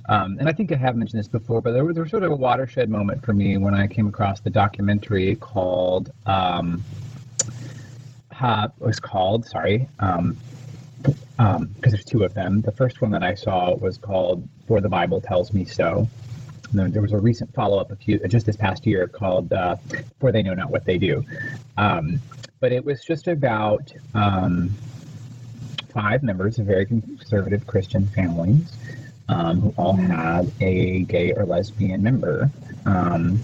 um, and I think I have mentioned this before, but there was, there was sort of a watershed moment for me when I came across the documentary called um, uh, it was called sorry um, because um, there's two of them. The first one that I saw was called For the Bible Tells Me So. And there was a recent follow up a few just this past year called uh, For They Know Not What They Do. Um, but it was just about um, five members of very conservative Christian families um, who all had a gay or lesbian member. Um,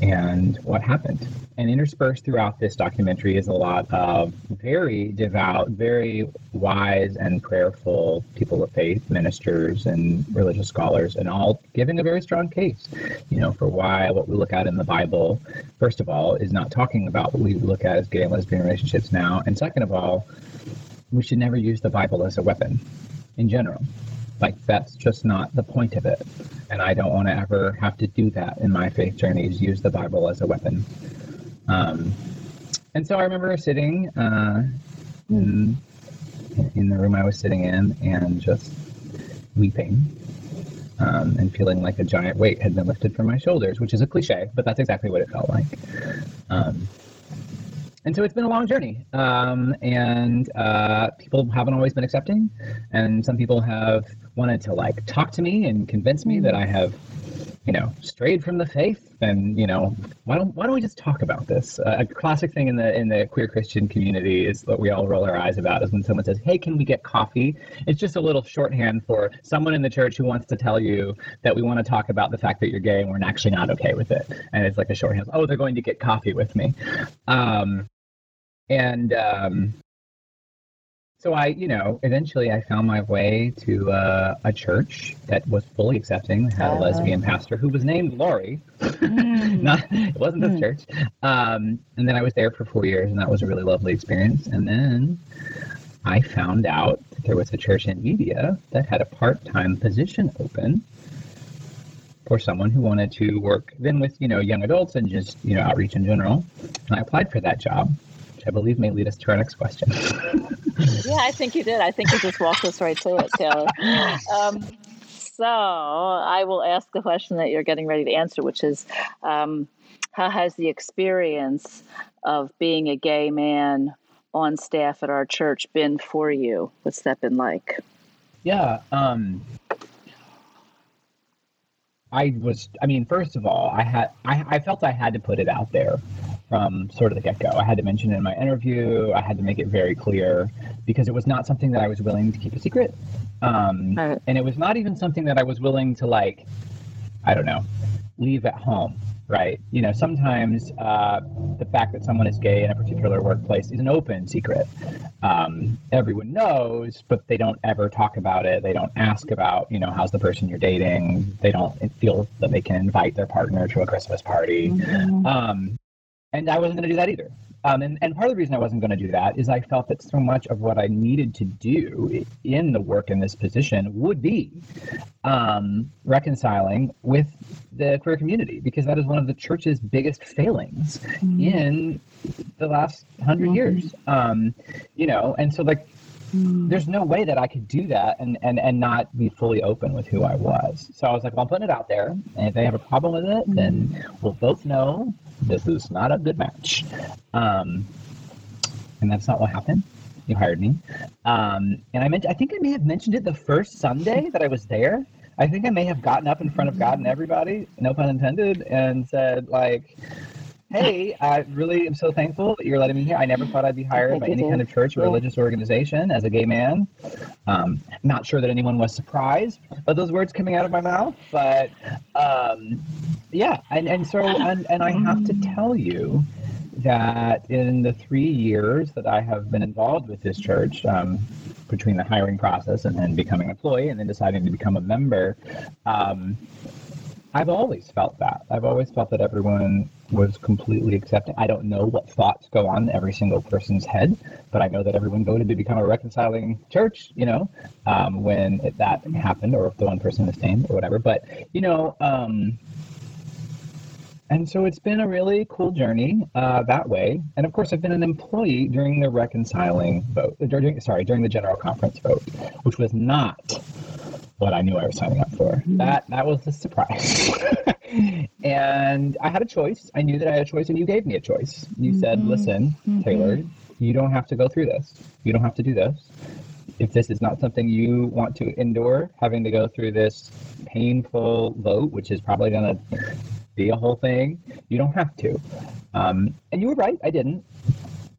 and what happened. And interspersed throughout this documentary is a lot of very devout, very wise and prayerful people of faith, ministers and religious scholars, and all giving a very strong case, you know, for why what we look at in the Bible, first of all, is not talking about what we look at as gay and lesbian relationships now. And second of all, we should never use the Bible as a weapon in general. Like that's just not the point of it. And I don't want to ever have to do that in my faith journeys, use the Bible as a weapon. Um, and so I remember sitting uh, in, in the room I was sitting in and just weeping um, and feeling like a giant weight had been lifted from my shoulders, which is a cliche, but that's exactly what it felt like. Um, and so it's been a long journey, um, and uh, people haven't always been accepting, and some people have wanted to like talk to me and convince me that I have you know, strayed from the faith, and you know, why don't why don't we just talk about this? Uh, a classic thing in the in the queer Christian community is what we all roll our eyes about is when someone says, "Hey, can we get coffee?" It's just a little shorthand for someone in the church who wants to tell you that we want to talk about the fact that you're gay and we're actually not okay with it, and it's like a shorthand. Oh, they're going to get coffee with me, um, and um, so I, you know, eventually I found my way to uh, a church that was fully accepting, had a lesbian pastor who was named Lori. Mm. Not, it wasn't this Mm. church. Um, and then I was there for four years, and that was a really lovely experience. And then I found out that there was a church in Media that had a part-time position open for someone who wanted to work then with, you know, young adults and just, you know, outreach in general. And I applied for that job, which I believe may lead us to our next question. Yeah, I think you did. I think you just walked us right to it, Taylor. Um, so I will ask the question that you're getting ready to answer, which is um, how has the experience of being a gay man on staff at our church been for you? What's that been like? Yeah. Um, I was. I mean, first of all, I had. I, I felt I had to put it out there from sort of the get go. I had to mention it in my interview. I had to make it very clear because it was not something that I was willing to keep a secret. Um, Right. and it was not even something that I was willing to like. I don't know, leave at home. Right. You know, sometimes uh, the fact that someone is gay in a particular workplace is an open secret. Um, everyone knows, but they don't ever talk about it. They don't ask about, you know, how's the person you're dating. They don't feel that they can invite their partner to a Christmas party. Um, and I wasn't going to do that either. Um, and, and part of the reason I wasn't going to do that is I felt that so much of what I needed to do in the work in this position would be um, reconciling with the queer community because that is one of the church's biggest failings in the last 100 Mhm. years. Um, you know, and so like there's no way that I could do that and, and, and not be fully open with who I was. So I was like, well, I'm putting it out there. And if they have a problem with it, then we'll both know this is not a good match. Um, and that's not what happened. You hired me. Um, and I meant, I think I may have mentioned it the first Sunday that I was there. I think I may have gotten up in front of God and everybody, no pun intended, and said like, Hey, I really am so thankful that you're letting me here. I never thought I'd be hired by any kind of church or Yeah. religious organization as a gay man. Um, not sure that anyone was surprised by those words coming out of my mouth, but um, yeah, and, and so and, and I have to tell you that in the three years that I have been involved with this church, um, between the hiring process and then becoming an employee and then deciding to become a member, um, I've always felt that. I've always felt that everyone was completely accepting. I don't know what thoughts go on every single person's head, but I know that everyone voted to become a reconciling church, you know, um, when it, that happened, or if the one person was named or whatever. But, you know, um, and so it's been a really cool journey uh, that way. And of course, I've been an employee during the reconciling vote, uh, during, sorry, during the general conference vote, which was not what I knew I was signing up for. Hmm. That that was a surprise. and I had a choice. I knew that I had a choice, and you gave me a choice. You mm-hmm. said, "Listen, mm-hmm. Taylor, you don't have to go through this. You don't have to do this. If this is not something you want to endure, having to go through this painful vote, which is probably going to be a whole thing, you don't have to." Um, and you were right. I didn't.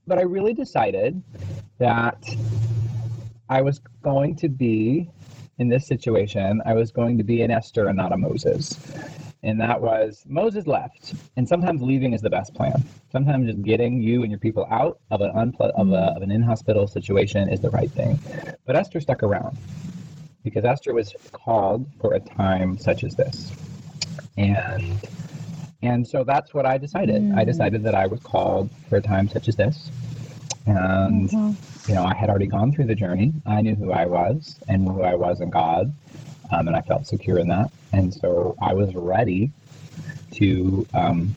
But I really decided that I was going to be in this situation, I was going to be an Esther and not a Moses. And that was Moses left. And sometimes leaving is the best plan. Sometimes just getting you and your people out of an unple- of, a, of an inhospitable situation is the right thing. But Esther stuck around because Esther was called for a time such as this. And and so that's what I decided. I mm-hmm. decided that I was called for a time such as this. And mm-hmm. You know, I had already gone through the journey. I knew who I was and who I was in God, um, and I felt secure in that. And so I was ready to um,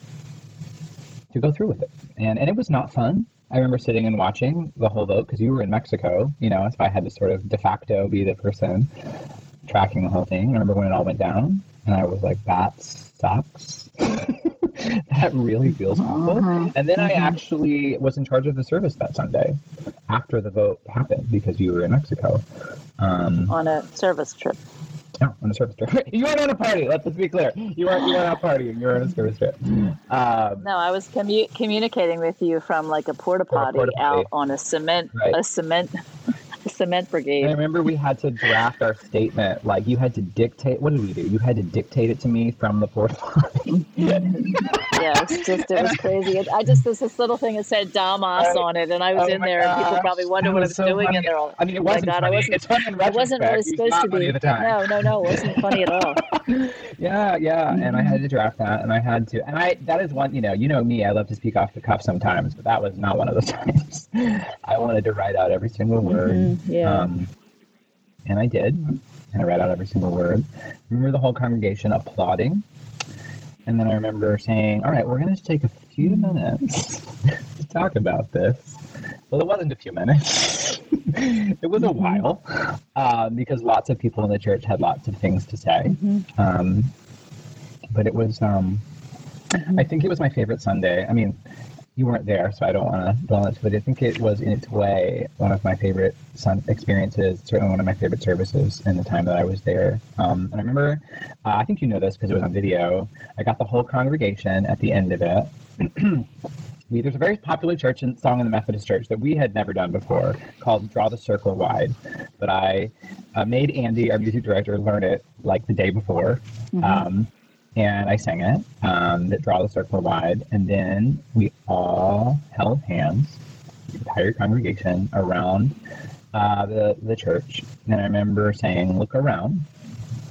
to go through with it. And and it was not fun. I remember sitting and watching the whole vote because you were in Mexico. You know, so I had to sort of de facto be the person tracking the whole thing. I remember when it all went down, and I was like, "That sucks." that really feels awful. Mhm. And then I Mhm. actually was in charge of the service that Sunday after the vote happened because you were in Mexico. Um, on a service trip. no, on a service trip. you weren't on a party. Let's just be clear. You weren't. You weren't out partying. You were on a service trip. Um, No, I was commu- communicating with you from like a porta potty porta potty. out on a cement Right. a cement a cement I remember we had to draft our statement. Like you had to dictate. What did we do? You had to dictate it to me from the porta potty. Yeah, it's just it was crazy. It, I just there's this little thing that said Damas on it, and I was Oh in my there, and people probably wonder what I was was so doing, funny. and they're all, I mean, it Oh wasn't God, I wasn't- it's funny in it wasn't really supposed to be. at the time. No, no, no, it wasn't funny at all. Yeah, yeah, and I had to draft that, and I had to, and I that is one, you know, you know me, I love to speak off the cuff sometimes, but that was not one of those times. I wanted to write out every single word, Mhm, yeah. um, and I did, and I read out every single word. I remember the whole congregation applauding, and then I remember saying, "All right, we're going to take a few minutes to talk about this." Well, it wasn't a few minutes. it was a while uh, because lots of people in the church had lots of things to say. Mhm. Um, but it was, um, I think it was my favorite Sunday. I mean, you weren't there, so I don't want to dwell on it, but I think it was in its way one of my favorite sun experiences, certainly one of my favorite services in the time that I was there. Um, and I remember, uh, I think you know this because it was on video, I got the whole congregation at the end of it. we, there's a very popular church and song in the Methodist Church that we had never done before called Draw the Circle Wide. But I uh, made Andy, our music director, learn it like the day before. Mhm. Um, and I sang it, um, that Draw the Circle Wide. And then we all held hands, the entire congregation, around uh, the, the church. And I remember saying, look around,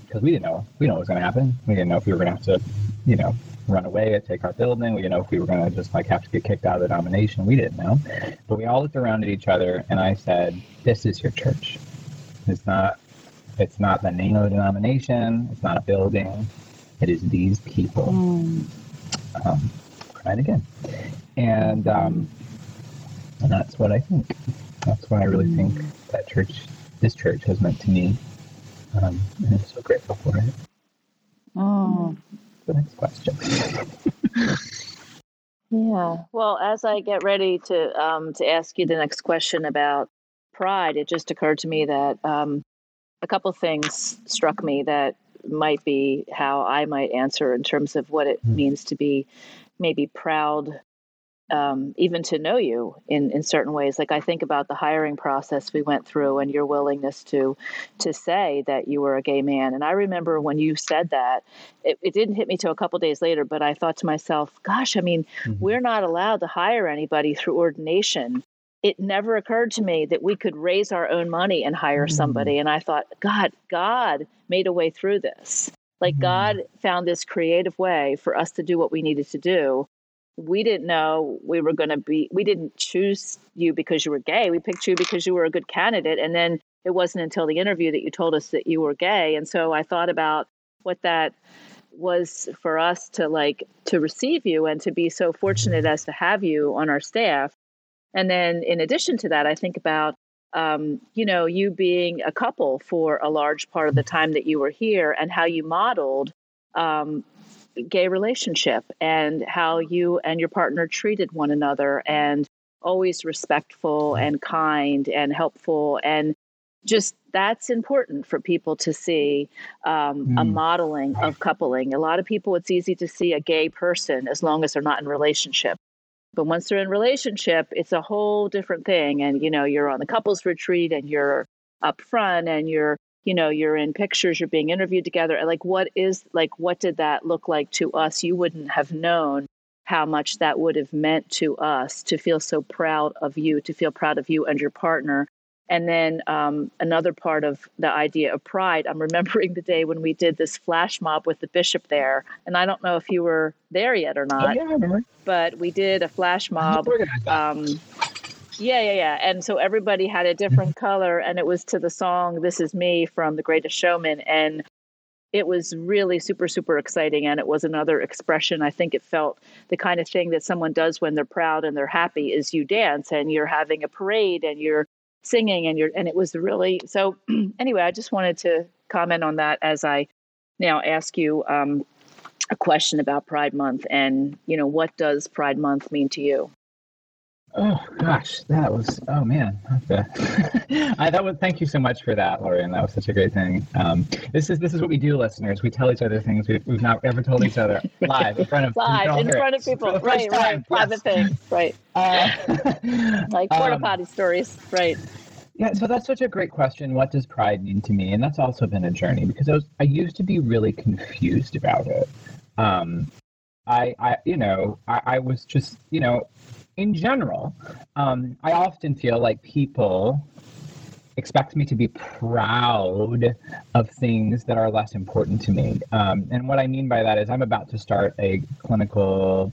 because we didn't know. We didn't know what was going to happen. We didn't know if we were going to have to, you know, run away and take our building. We didn't know if we were going to just like have to get kicked out of the denomination. We didn't know. But we all looked around at each other and I said, this is your church. It's not, it's not the name of the denomination. It's not a building. It is these people. Mm. Um, cried again. And, um, and that's what I think. That's what I really think that church, this church has meant to me. Um, and I'm so grateful for it. Oh. The next question. Yeah. Well, as I get ready to um, to ask you the next question about pride, it just occurred to me that um, a couple things struck me that might be how I might answer in terms of what it Hmm. means to be maybe proud, um, even to know you in in certain ways. Like I think about the hiring process we went through and your willingness to to say that you were a gay man. And I remember when you said that, it, it didn't hit me till a couple days later, but I thought to myself, gosh, I mean, Mhm. we're not allowed to hire anybody through ordination. It never occurred to me that we could raise our own money and hire Mm. somebody. And I thought, God, God made a way through this. Like Mhm. God found this creative way for us to do what we needed to do. We didn't know we were going to be, we didn't choose you because you were gay. We picked you because you were a good candidate. And then it wasn't until the interview that you told us that you were gay. And so I thought about what that was for us to like to receive you and to be so fortunate as to have you on our staff and then in addition to that i think about um, you know you being a couple for a large part of the time that you were here and how you modeled um, gay relationship and how you and your partner treated one another and always respectful and kind and helpful and just that's important for people to see um, a Mm. modeling of coupling. A lot of people, it's easy to see a gay person as long as they're not in relationship. But once they're in relationship, it's a whole different thing. And you know, you're on the couples retreat, and you're up front, and you're you know you're in pictures, you're being interviewed together. And like, what is like, what did that look like to us? You wouldn't have known how much that would have meant to us to feel so proud of you, to feel proud of you and your partner. And then um, another part of the idea of pride, I'm remembering the day when we did this flash mob with the bishop there. And I don't know if you were there yet or Oh, not, yeah, I remember. but we did a flash mob. Um, yeah, yeah, yeah. And so everybody had a different color, and it was to the song This Is Me from The Greatest Showman. And it was really super, super exciting. And it was another expression. I think it felt the kind of thing that someone does when they're proud and they're happy is you dance and you're having a parade and you're singing and you're, and it was really, so anyway, I just wanted to comment on that as I now ask you, um, a question about Pride Month, and you know, what does Pride Month mean to you? Oh gosh, that was oh man. I that was thank you so much for that, Lorianne. That was such a great thing. Um, this is this is what we do, listeners. We tell each other things we've, we've not ever told each other live in front of live in front of people. Right, right. Private things. Right. Uh, like porta um, potty stories. Right. Yeah, so that's such a great question. What does pride mean to me? And that's also been a journey because I was I used to be really confused about it. Um, I, I, you know, I, I was just, you know, in general, um, I often feel like people expect me to be proud of things that are less important to me. Um, and what I mean by that is I'm about to start a clinical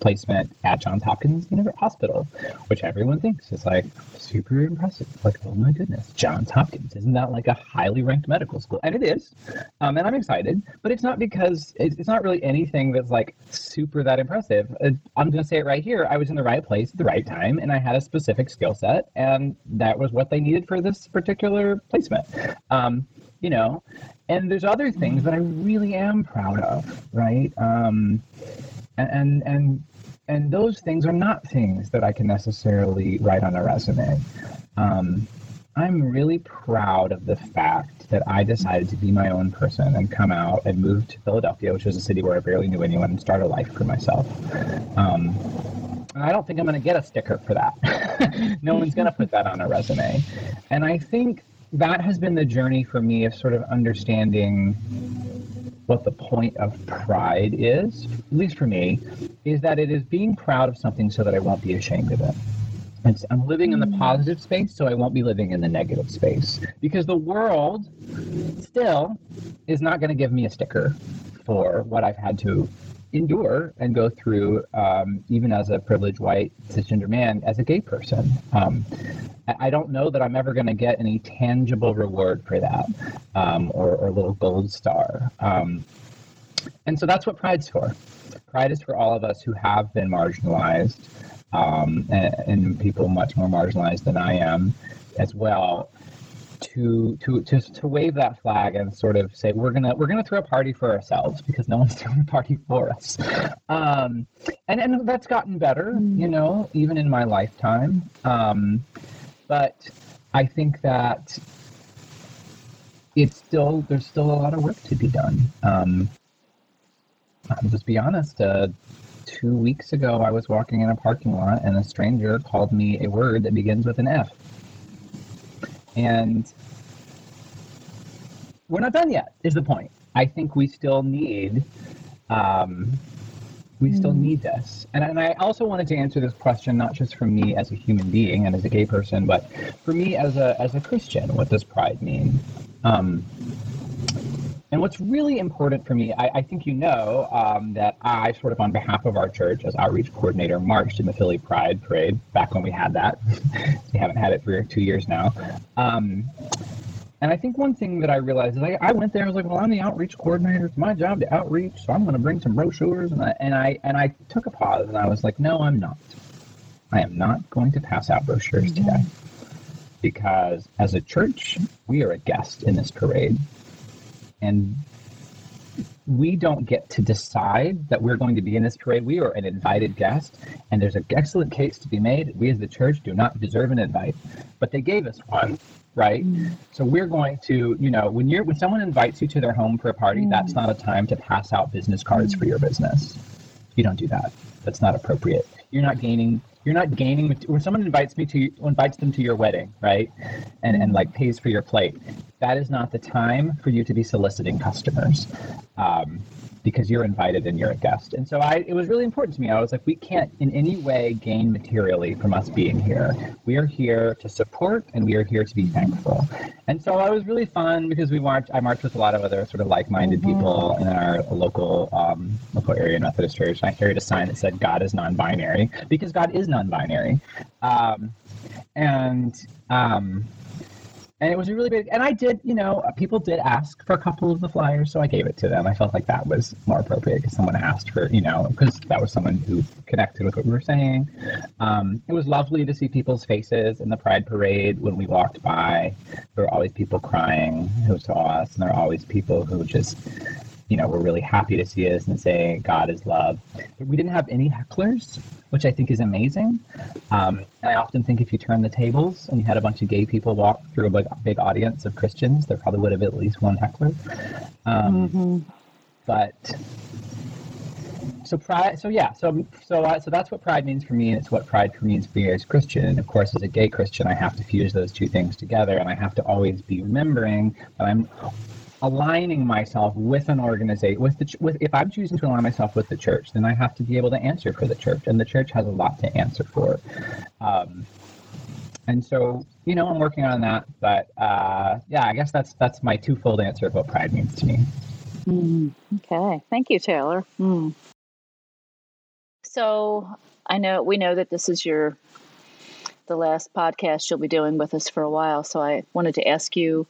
placement at Johns Hopkins University Hospital, which everyone thinks is like super impressive. Like, oh my goodness, Johns Hopkins, isn't that like a highly ranked medical school? And it is, um, and I'm excited. But it's not because it's not really anything that's like super that impressive. Uh, I'm going to say it right here. I was in the right place at the right time, and I had a specific skill set, and that was what they needed for this particular placement. Um, you know, and there's other things that I really am proud of, right? Um, and and and those things are not things that I can necessarily write on a resume. Um, I'm really proud of the fact that I decided to be my own person and come out and move to Philadelphia, which was a city where I barely knew anyone, and start a life for myself. Um, and I don't think I'm going to get a sticker for that. no one's going to put that on a resume. And I think that has been the journey for me of sort of understanding what the point of pride is, at least for me, is that it is being proud of something so that I won't be ashamed of it. It's, I'm living in the mm. positive space, so I won't be living in the negative space. Because the world still is not going to give me a sticker for what I've had to endure and go through, um, even as a privileged white cisgender man, as a gay person. Um, I don't know that I'm ever going to get any tangible reward for that um, or, or, a little gold star. Um, and so that's what Pride's for. Pride is for all of us who have been marginalized um, and, and people much more marginalized than I am as well to to to to wave that flag and sort of say we're gonna we're gonna throw a party for ourselves because no one's throwing a party for us, um, and and that's gotten better, mm. you know, even in my lifetime. Um, but I think that it's still there's still a lot of work to be done. Um, I'll just be honest. Uh, two weeks ago, I was walking in a parking lot and a stranger called me a word that begins with an F. And we're not done yet, is the point. I think we still need um, we still mm. need this. And, and I also wanted to answer this question not just for me as a human being and as a gay person, but for me as a as a Christian. What does pride mean? Um, and what's really important for me, I, I think you know um, that I, sort of on behalf of our church as outreach coordinator, marched in the Philly Pride Parade back when we had that. we haven't had it for two years now. Um, and I think one thing that I realized is I, I went there. I was like, "Well, I'm the outreach coordinator. It's my job to outreach, so I'm going to bring some brochures." And I and I and I took a pause and I was like, "No, I'm not. I am not going to pass out brochures mm-hmm. today because as a church, we are a guest in this parade and we don't get to decide that we're going to be in this parade. We are an invited guest, and there's an excellent case to be made. We as the church do not deserve an invite, but they gave us one, right? Mm. So we're going to, you know, when you're when someone invites you to their home for a party, mm. that's not a time to pass out business cards mm. for your business. You don't do that. That's not appropriate. You're not gaining you're not gaining when someone invites me to invites them to your wedding right and and like pays for your plate that is not the time for you to be soliciting customers um, because you're invited and you're a guest. And so I, it was really important to me. I was like, we can't in any way gain materially from us being here. We are here to support and we are here to be thankful. And so it was really fun because we marched. I marched with a lot of other sort of like-minded mm-hmm. people in our local um, local area Methodist church. And I carried a sign that said "God is non-binary" because God is non-binary. Um, and um, and it was a really big and i did you know people did ask for a couple of the flyers so i gave it to them. I felt like that was more appropriate because someone asked for you know because that was someone who connected with what we were saying. Um, it was lovely to see people's faces in the pride parade when we walked by. There were always people crying who saw us and there were always people who just you know, we're really happy to see us and say God is love. But we didn't have any hecklers, which I think is amazing. Um, I often think if you turn the tables and you had a bunch of gay people walk through a big, big audience of Christians, there probably would have at least one heckler. Um, mm-hmm. But so pride so yeah so so uh, so that's what pride means for me and it's what pride means for me as a christian and of course as a gay christian i have to fuse those two things together and i have to always be remembering that i'm aligning myself with an organization with the with if i'm choosing to align myself with the church then i have to be able to answer for the church and the church has a lot to answer for. Um, and so you know i'm working on that but uh, yeah i guess that's that's my twofold answer of what pride means to me. Mm, okay. Thank you taylor. Mm. so i know we know that this is your the last podcast you'll be doing with us for a while so i wanted to ask you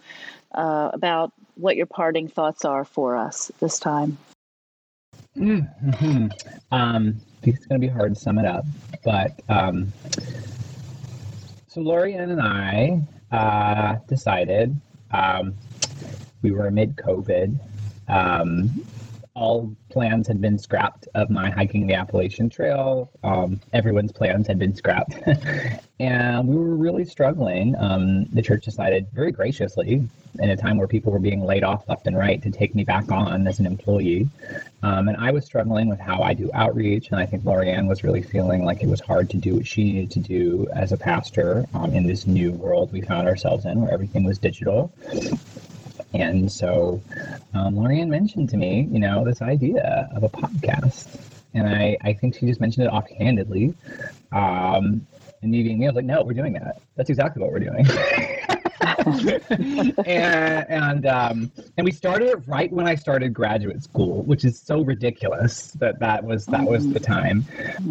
uh, about what your parting thoughts are for us this time. Mm-hmm. Um, it's going to be hard to sum it up, but um, so Lorianne and I uh, decided um, we were mid COVID. Um, all plans had been scrapped of my hiking the Appalachian Trail. Um, everyone's plans had been scrapped. and we were really struggling. Um, the church decided very graciously, in a time where people were being laid off left and right, to take me back on as an employee. Um, and I was struggling with how I do outreach. And I think Lorianne was really feeling like it was hard to do what she needed to do as a pastor um, in this new world we found ourselves in, where everything was digital. And so um, Lorianne mentioned to me, you know, this idea of a podcast. And I, I think she just mentioned it offhandedly. Um, and me being me, I was like, no, we're doing that. That's exactly what we're doing. and and, um, and we started it right when I started graduate school, which is so ridiculous that that was that was the time.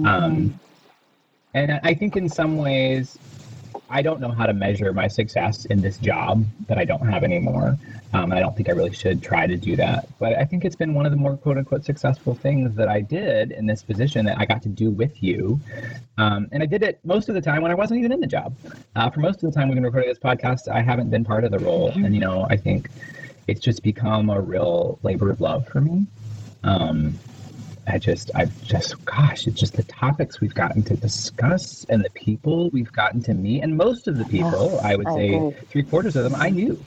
Um, and I think in some ways, I don't know how to measure my success in this job that I don't have anymore. Um, and I don't think I really should try to do that. But I think it's been one of the more quote unquote successful things that I did in this position that I got to do with you. Um, and I did it most of the time when I wasn't even in the job. Uh, for most of the time we've been recording this podcast, I haven't been part of the role. And, you know, I think it's just become a real labor of love for me. Um, I just, I've just, gosh, it's just the topics we've gotten to discuss and the people we've gotten to meet. And most of the people, I would say three quarters of them, I knew.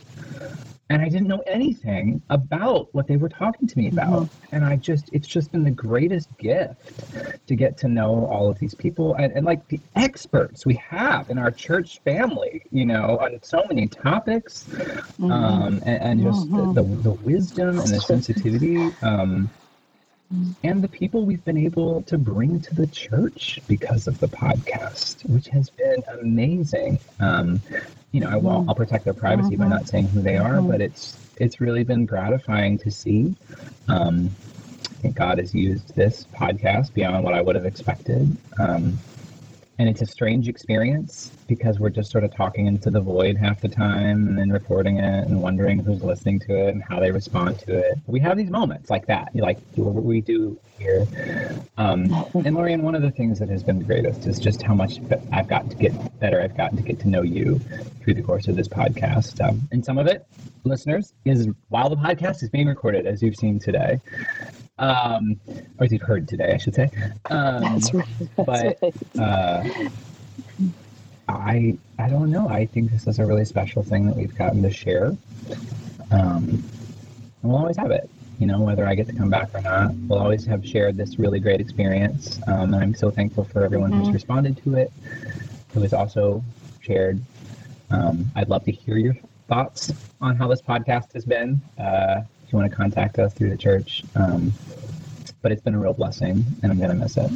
And I didn't know anything about what they were talking to me about. Mm-hmm. And I just, it's just been the greatest gift to get to know all of these people and, and like the experts we have in our church family, you know, on so many topics mm-hmm. um, and, and, just mm-hmm. the, the, the, wisdom and the sensitivity. Um, and the people we've been able to bring to the church because of the podcast, which has been amazing. Um, you know, I will, I'll protect their privacy by not saying who they are, but it's it's really been gratifying to see. Um, I think God has used this podcast beyond what I would have expected. Um, and it's a strange experience because we're just sort of talking into the void half the time and then recording it and wondering who's listening to it and how they respond to it. We have these moments like that, like what we do here. Um, and Lorianne, one of the things that has been the greatest is just how much I've gotten to get better. I've gotten to get to know you through the course of this podcast. Um, and some of it, listeners, is while the podcast is being recorded, as you've seen today um, or as you've heard today, I should say. Um, That's right. That's but right. Uh, I I don't know. I think this is a really special thing that we've gotten to share. Um, and we'll always have it. You know, whether I get to come back or not, we'll always have shared this really great experience. Um, and I'm so thankful for everyone mm-hmm. who's responded to it, who has also shared. Um, I'd love to hear your thoughts on how this podcast has been. Uh, if you want to contact us through the church. Um, but it's been a real blessing, and I'm going to miss it.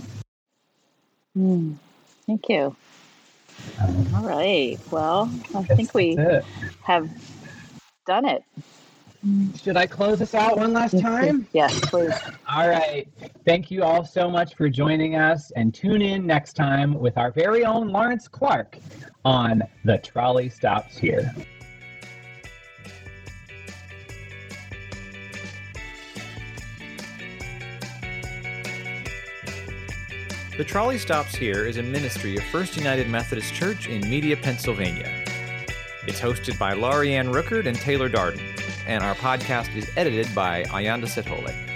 Mm, thank you. Um, All right. Well, I think we have done it. Should I close us out one last time? yes, please. All right. Thank you all so much for joining us, and tune in next time with our very own Lawrence Clark on The Trolley Stops Here. The Trolley Stops Here is a ministry of First United Methodist Church in Media, Pennsylvania. It's hosted by Lorianne Rookard and Taylor Darden, and our podcast is edited by Ayanda Sethole.